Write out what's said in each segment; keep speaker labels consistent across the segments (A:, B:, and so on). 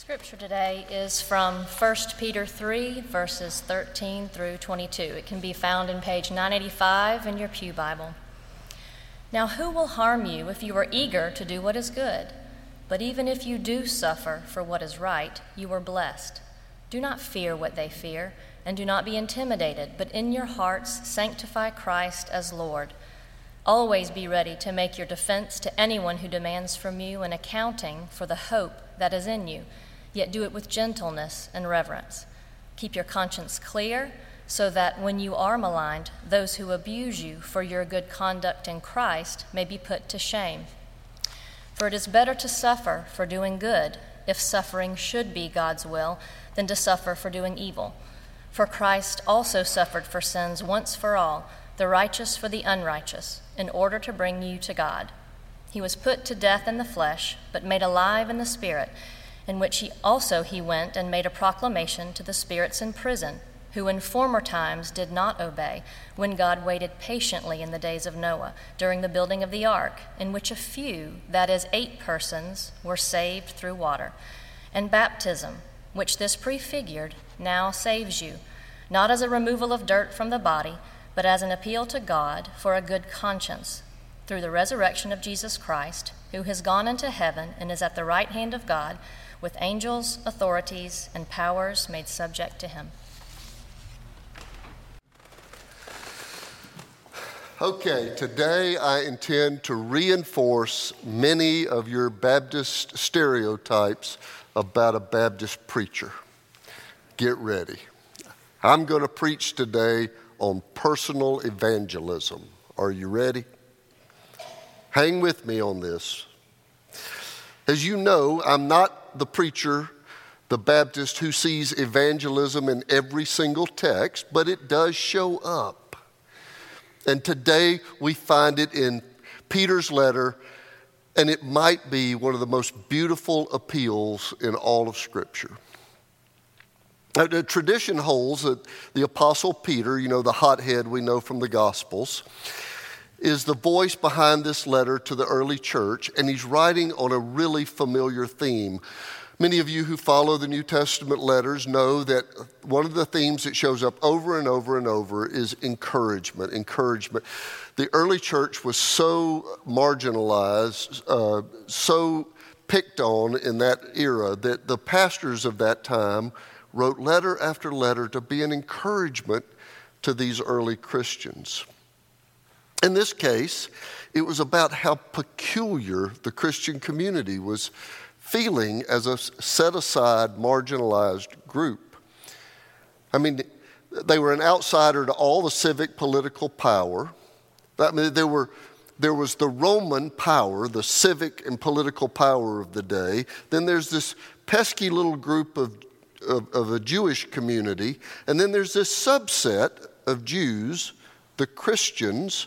A: Scripture today is from 1 Peter 3, verses 13 through 22. It can be found in page 985 in your Pew Bible. Now, who will harm you if you are eager to do what is good? But even if you do suffer for what is right, you are blessed. Do not fear what they fear, and do not be intimidated, but in your hearts sanctify Christ as Lord. Always be ready to make your defense to anyone who demands from you an accounting for the hope that is in you, yet do it with gentleness and reverence. Keep your conscience clear, so that when you are maligned, those who abuse you for your good conduct in Christ may be put to shame. For it is better to suffer for doing good, if suffering should be God's will, than to suffer for doing evil. For Christ also suffered for sins once for all, the righteous for the unrighteous, in order to bring you to God. He was put to death in the flesh, but made alive in the spirit, in which he also he went and made a proclamation to the spirits in prison, who in former times did not obey, when God waited patiently in the days of Noah, during the building of the ark, in which a few, that is, eight persons, were saved through water. And baptism, which this prefigured, now saves you, not as a removal of dirt from the body, but as an appeal to God for a good conscience through the resurrection of Jesus Christ, who has gone into heaven and is at the right hand of God, with angels, authorities, and powers made subject to him.
B: Okay, today I intend to reinforce many of your Baptist stereotypes about a Baptist preacher. Get ready. I'm going to preach today on personal evangelism. Are you ready? Hang with me on this. As you know, I'm not the preacher, the Baptist who sees evangelism in every single text, but it does show up. And today we find it in Peter's letter, and it might be one of the most beautiful appeals in all of Scripture. Now, the tradition holds that the Apostle Peter, you know, the hothead we know from the Gospels, is the voice behind this letter to the early church, and he's writing on a really familiar theme. Many of you who follow the New Testament letters know that one of the themes that shows up over and over and over is encouragement. Encouragement. The early church was so marginalized, uh, so picked on in that era, that the pastors of that time wrote letter after letter to be an encouragement to these early Christians. In this case, it was about how peculiar the Christian community was feeling as a set aside, marginalized group. I mean, they were an outsider to all the civic political power. I mean, there, were, there was the Roman power, the civic and political power of the day. Then there's this pesky little group of, of, of a Jewish community. And then there's this subset of Jews, the Christians,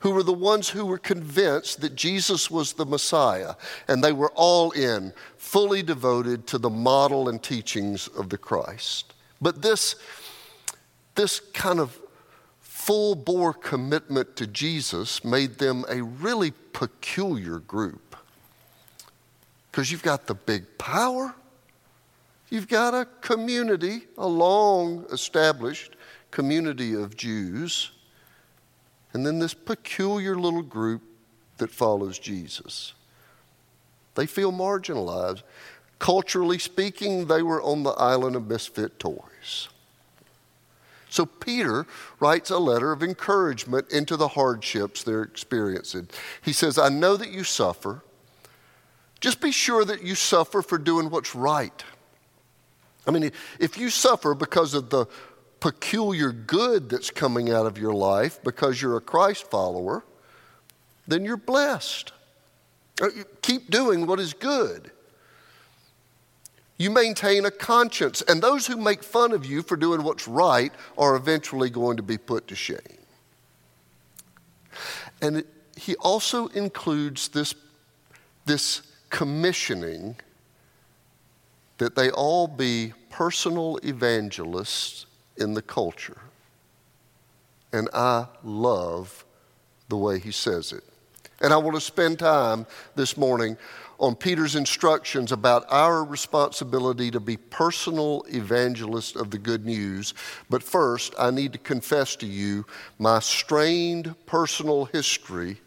B: who were the ones who were convinced that Jesus was the Messiah, and they were all in, fully devoted to the model and teachings of the Christ. But this, this kind of full bore commitment to Jesus made them a really peculiar group. Because you've got the big power, you've got a community, a long established community of Jews and then this peculiar little group that follows Jesus. They feel marginalized. Culturally speaking, they were on the island of misfit toys. So Peter writes a letter of encouragement into the hardships they're experiencing. He says, I know that you suffer. Just be sure that you suffer for doing what's right. I mean, if you suffer because of the peculiar good that's coming out of your life because you're a Christ follower, then you're blessed. Uh, keep doing what is good. You maintain a conscience, and those who make fun of you for doing what's right are eventually going to be put to shame. And it, he also includes this, this commissioning that they all be personal evangelists in the culture. And I love the way he says it. And I want to spend time this morning on Peter's instructions about our responsibility to be personal evangelists of the good news. But first, I need to confess to you my strained personal history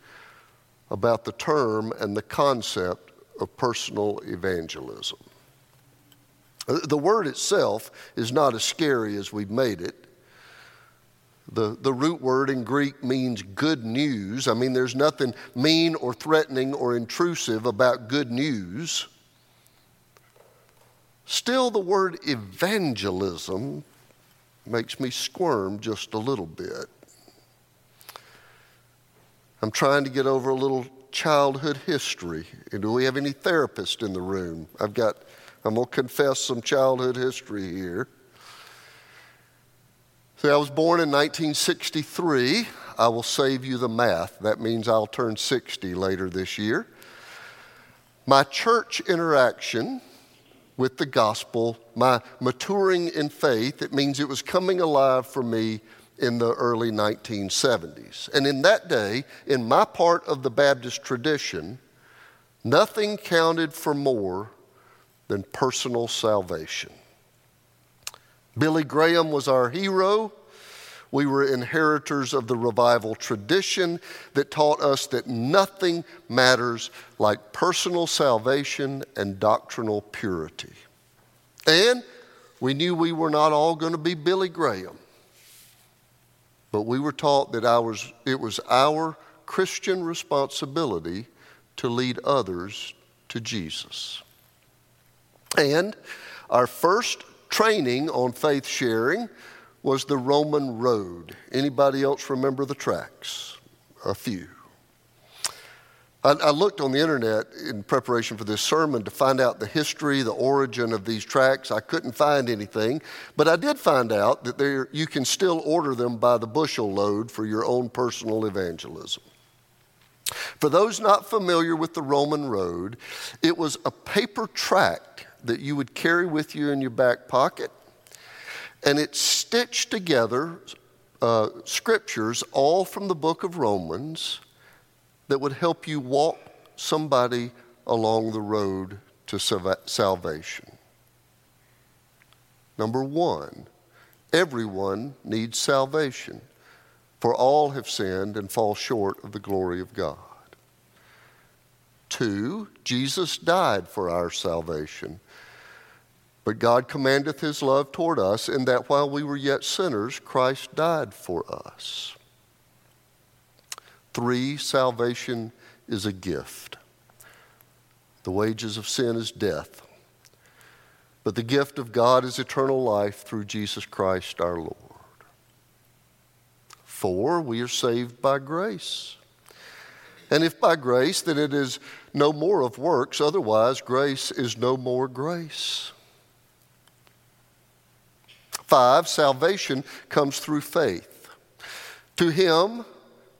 B: about the term and the concept of personal evangelism. Uh, the word itself is not as scary as we've made it. The, the root word in Greek means good news. I mean, there's nothing mean or threatening or intrusive about good news. Still, the word evangelism makes me squirm just a little bit. I'm trying to get over a little childhood history. And do we have any therapists in the room? I've got, I'm going to confess some childhood history here. See, I was born in 1963. I will save you the math. That means I'll turn 60 later this year. My church interaction with the gospel, my maturing in faith, it means it was coming alive for me in the early 1970s. And in that day, in my part of the Baptist tradition, nothing counted for more than personal salvation. Billy Graham was our hero. We were inheritors of the revival tradition that taught us that nothing matters like personal salvation and doctrinal purity. And we knew we were not all going to be Billy Graham. But we were taught that ours, it was our Christian responsibility to lead others to Jesus. And our first training on faith sharing was the Roman road. Anybody else remember the tracts? A few. I, I, looked on the internet in preparation for this sermon to find out the history, the origin of these tracts. I couldn't find anything, but I did find out that there, you can still order them by the bushel load for your own personal evangelism. For those not familiar with the Roman road, it was a paper tract that you would carry with you in your back pocket, and it stitched together uh, scriptures, all from the book of Romans that would help you walk somebody along the road to salvation. Number one, everyone needs salvation, for all have sinned and fall short of the glory of God. Two, Jesus died for our salvation. But God commandeth his love toward us, in that while we were yet sinners, Christ died for us. Three, salvation is a gift. The wages of sin is death, but the gift of God is eternal life through Jesus Christ our Lord. Four, we are saved by grace. And if by grace, then it is no more of works, otherwise, grace is no more grace. Five, salvation comes through faith. To him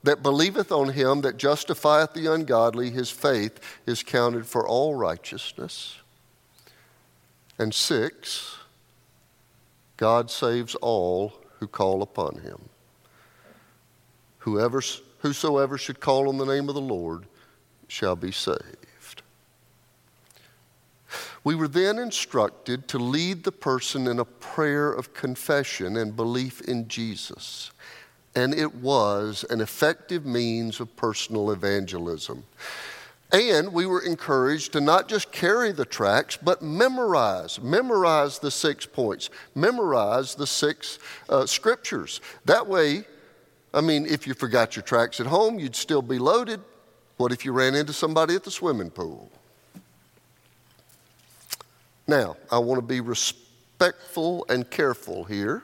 B: that believeth on him that justifieth the ungodly, his faith is counted for all righteousness. And six, God saves all who call upon him. Whoever, whosoever should call on the name of the Lord shall be saved. We were then instructed to lead the person in a prayer of confession and belief in Jesus and it was an effective means of personal evangelism. And we were encouraged to not just carry the tracts, but memorize. Memorize the six points. Memorize the six uh, scriptures. That way, I mean, if you forgot your tracts at home, you'd still be loaded. What if you ran into somebody at the swimming pool? Now, I want to be respectful and careful here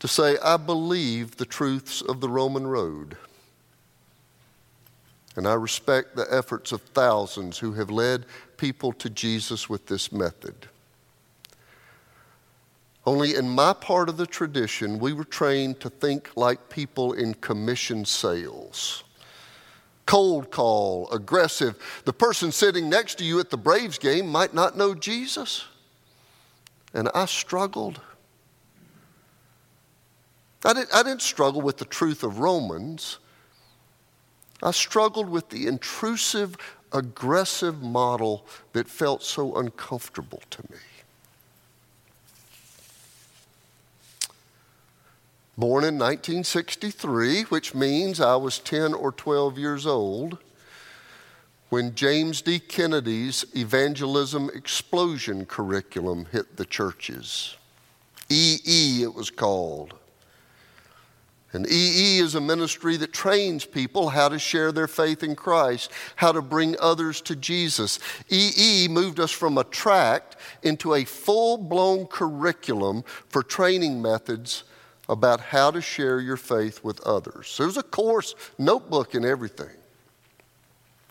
B: to say, I believe the truths of the Roman road. And I respect the efforts of thousands who have led people to Jesus with this method. Only in my part of the tradition, we were trained to think like people in commission sales. Cold call, aggressive. The person sitting next to you at the Braves game might not know Jesus. And I struggled. I, did, I didn't struggle with the truth of Romans. I struggled with the intrusive, aggressive model that felt so uncomfortable to me. Born in 1963, which means I was 10 or 12 years old, when James D. Kennedy's evangelism explosion curriculum hit the churches. EE, it was called. And EE is a ministry that trains people how to share their faith in Christ, how to bring others to Jesus. EE moved us from a tract into a full blown curriculum for training methods about how to share your faith with others. There's a course, notebook, and everything.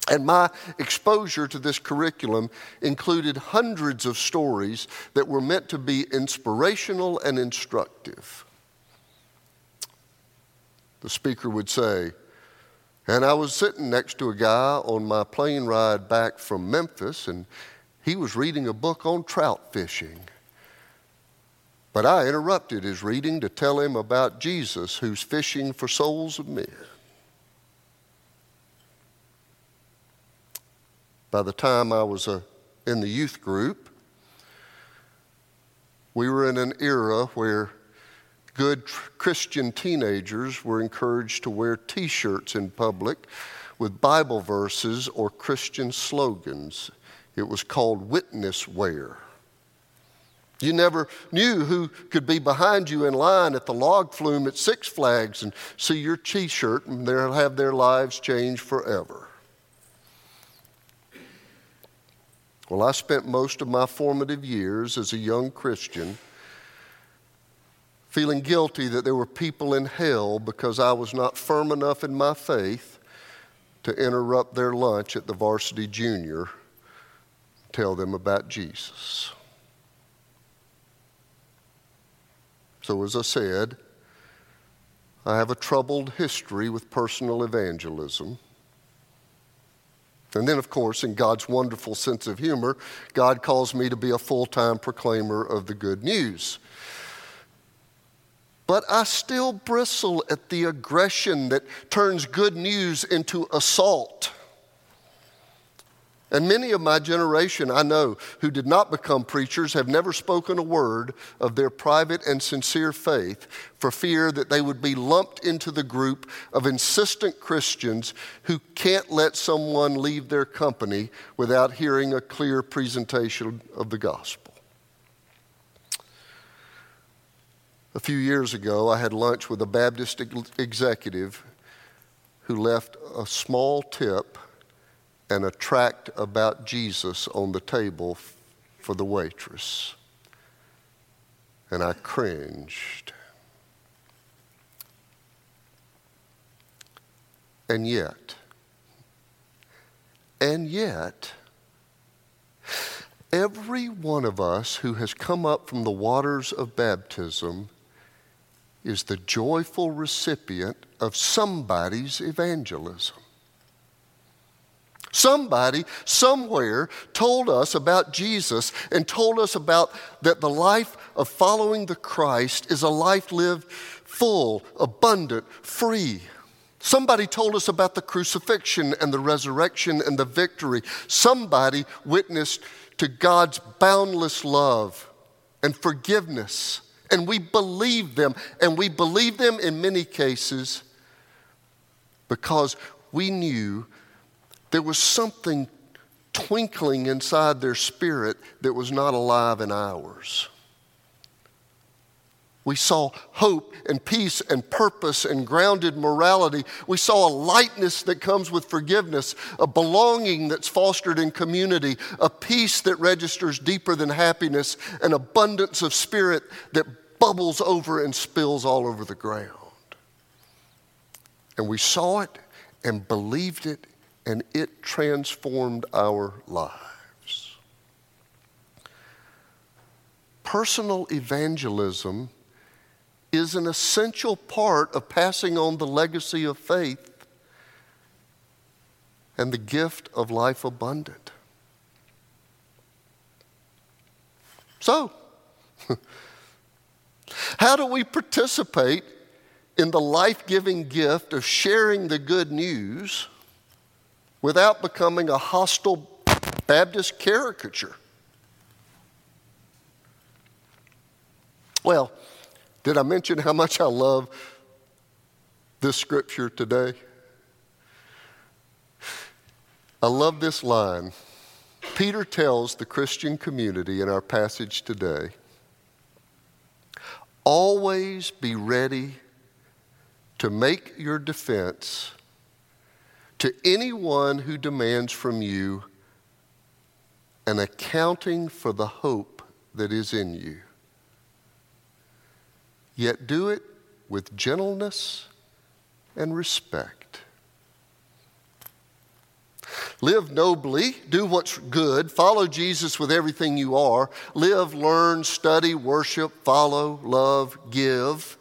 B: And my exposure to this curriculum included hundreds of stories that were meant to be inspirational and instructive the speaker would say. And I was sitting next to a guy on my plane ride back from Memphis, and he was reading a book on trout fishing. But I interrupted his reading to tell him about Jesus who's fishing for souls of men. By the time I was uh, in the youth group, we were in an era where good Christian teenagers were encouraged to wear t shirts in public with Bible verses or Christian slogans. It was called witness wear. You never knew who could be behind you in line at the log flume at Six Flags and see your t shirt and they'll have their lives changed forever. Well, I spent most of my formative years as a young Christian feeling guilty that there were people in hell because I was not firm enough in my faith to interrupt their lunch at the Varsity Junior, tell them about Jesus. So, as I said, I have a troubled history with personal evangelism. And then, of course, in God's wonderful sense of humor, God calls me to be a full time proclaimer of the good news. But I still bristle at the aggression that turns good news into assault. And many of my generation, I know, who did not become preachers, have never spoken a word of their private and sincere faith for fear that they would be lumped into the group of insistent Christians who can't let someone leave their company without hearing a clear presentation of the gospel. A few years ago, I had lunch with a Baptist executive who left a small tip and a tract about Jesus on the table for the waitress. And I cringed. And yet, and yet, every one of us who has come up from the waters of baptism is the joyful recipient of somebody's evangelism. Somebody somewhere told us about Jesus and told us about that the life of following the Christ is a life lived full, abundant, free. Somebody told us about the crucifixion and the resurrection and the victory. Somebody witnessed to God's boundless love and forgiveness and we believe them. And we believe them in many cases because we knew there was something twinkling inside their spirit that was not alive in ours. We saw hope and peace and purpose and grounded morality. We saw a lightness that comes with forgiveness, a belonging that's fostered in community, a peace that registers deeper than happiness, an abundance of spirit that bubbles over and spills all over the ground. And we saw it and believed it and it transformed our lives. Personal evangelism is an essential part of passing on the legacy of faith and the gift of life abundant. So, how do we participate in the life giving gift of sharing the good news without becoming a hostile Baptist caricature? Well, did I mention how much I love this scripture today? I love this line. Peter tells the Christian community in our passage today always be ready to make your defense to anyone who demands from you an accounting for the hope that is in you. Yet do it with gentleness and respect. Live nobly, do what's good, follow Jesus with everything you are. Live, learn, study, worship, follow, love, give.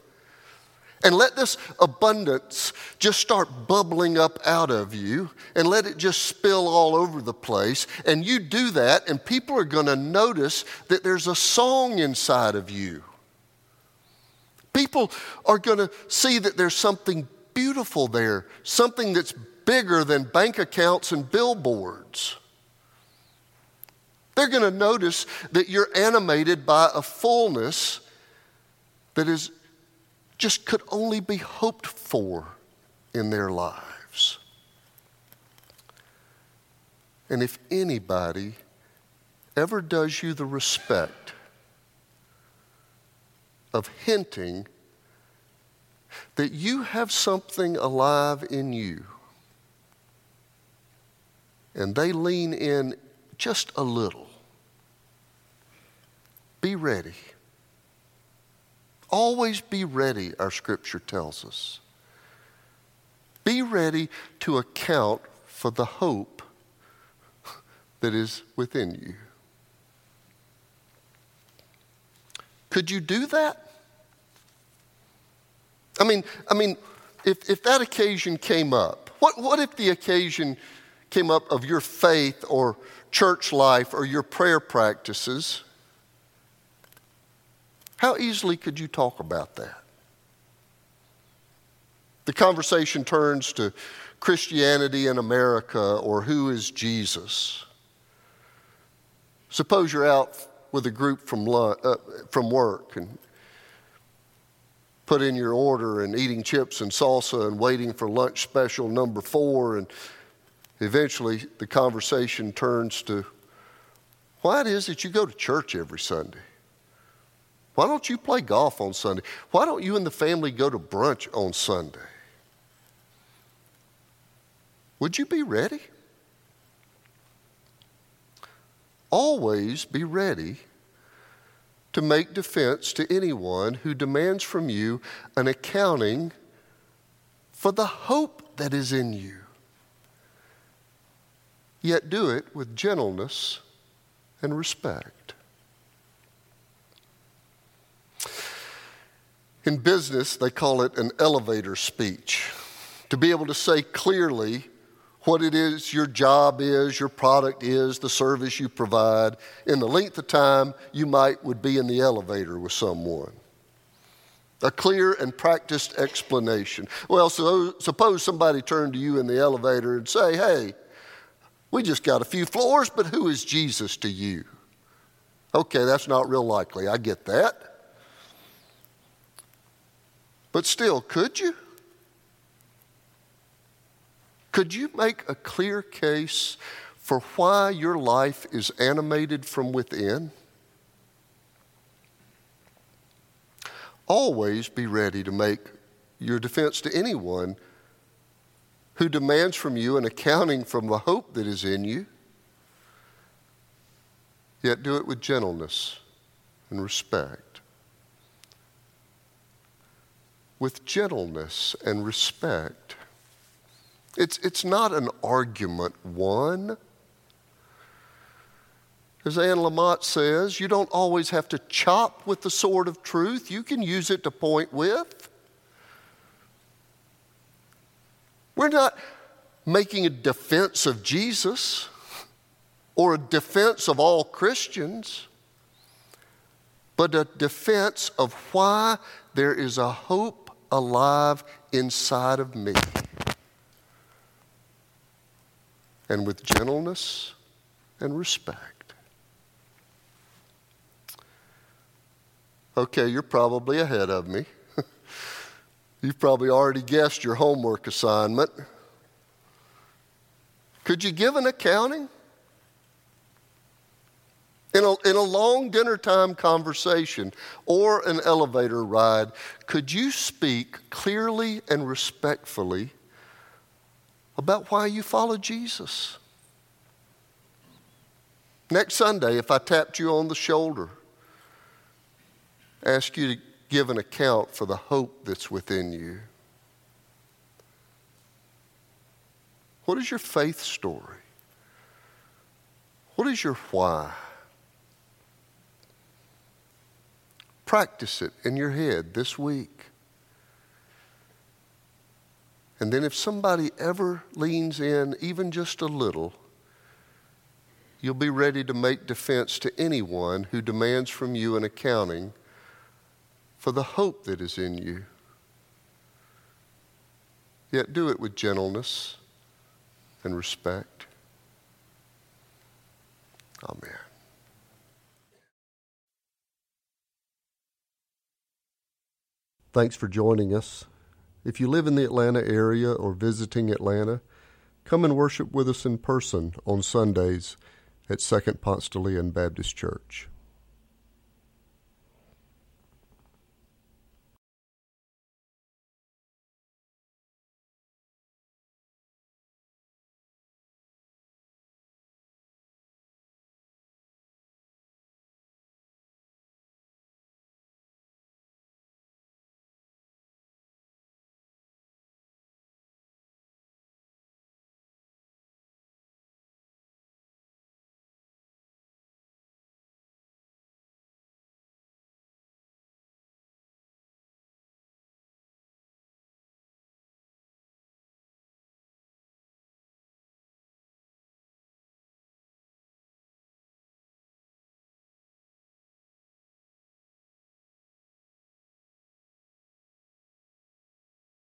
B: And let this abundance just start bubbling up out of you and let it just spill all over the place. And you do that, and people are going to notice that there's a song inside of you. People are going to see that there's something beautiful there, something that's bigger than bank accounts and billboards. They're going to notice that you're animated by a fullness that is just could only be hoped for in their lives. And if anybody ever does you the respect of hinting that you have something alive in you and they lean in just a little, be ready. Always be ready, our scripture tells us. Be ready to account for the hope that is within you. Could you do that? I mean, I mean, if, if that occasion came up, what, what if the occasion came up of your faith or church life or your prayer practices, how easily could you talk about that? The conversation turns to Christianity in America or who is Jesus. Suppose you're out with a group from, lunch, uh, from work and put in your order and eating chips and salsa and waiting for lunch special number four and eventually the conversation turns to why it is that you go to church every Sunday. Why don't you play golf on Sunday? Why don't you and the family go to brunch on Sunday? Would you be ready? Always be ready to make defense to anyone who demands from you an accounting for the hope that is in you yet do it with gentleness and respect. In business, they call it an elevator speech. To be able to say clearly what it is your job is, your product is, the service you provide, in the length of time you might would be in the elevator with someone. A clear and practiced explanation. Well, so suppose somebody turned to you in the elevator and say, "Hey, we just got a few floors, but who is Jesus to you? Okay, that's not real likely. I get that. But still, could you? Could you make a clear case for why your life is animated from within? Always be ready to make your defense to anyone who demands from you an accounting from the hope that is in you, yet do it with gentleness and respect. With gentleness and respect, It's, it's not an argument one. As Anne Lamott says, you don't always have to chop with the sword of truth, you can use it to point with. We're not making a defense of Jesus or a defense of all Christians, but a defense of why there is a hope alive inside of me. And with gentleness and respect. Okay, you're probably ahead of me. You've probably already guessed your homework assignment. Could you give an accounting? In a, in a long dinner time conversation or an elevator ride, could you speak clearly and respectfully about why you follow Jesus? Next Sunday, if I tapped you on the shoulder, ask you to give an account for the hope that's within you. What is your faith story? What is your why? Practice it in your head this week. And then, if somebody ever leans in, even just a little, you'll be ready to make defense to anyone who demands from you an accounting for the hope that is in you. Yet do it with gentleness and respect. Amen. Thanks for joining us. If you live in the Atlanta area or visiting Atlanta, come and worship with us in person on Sundays at Second Leon Baptist Church.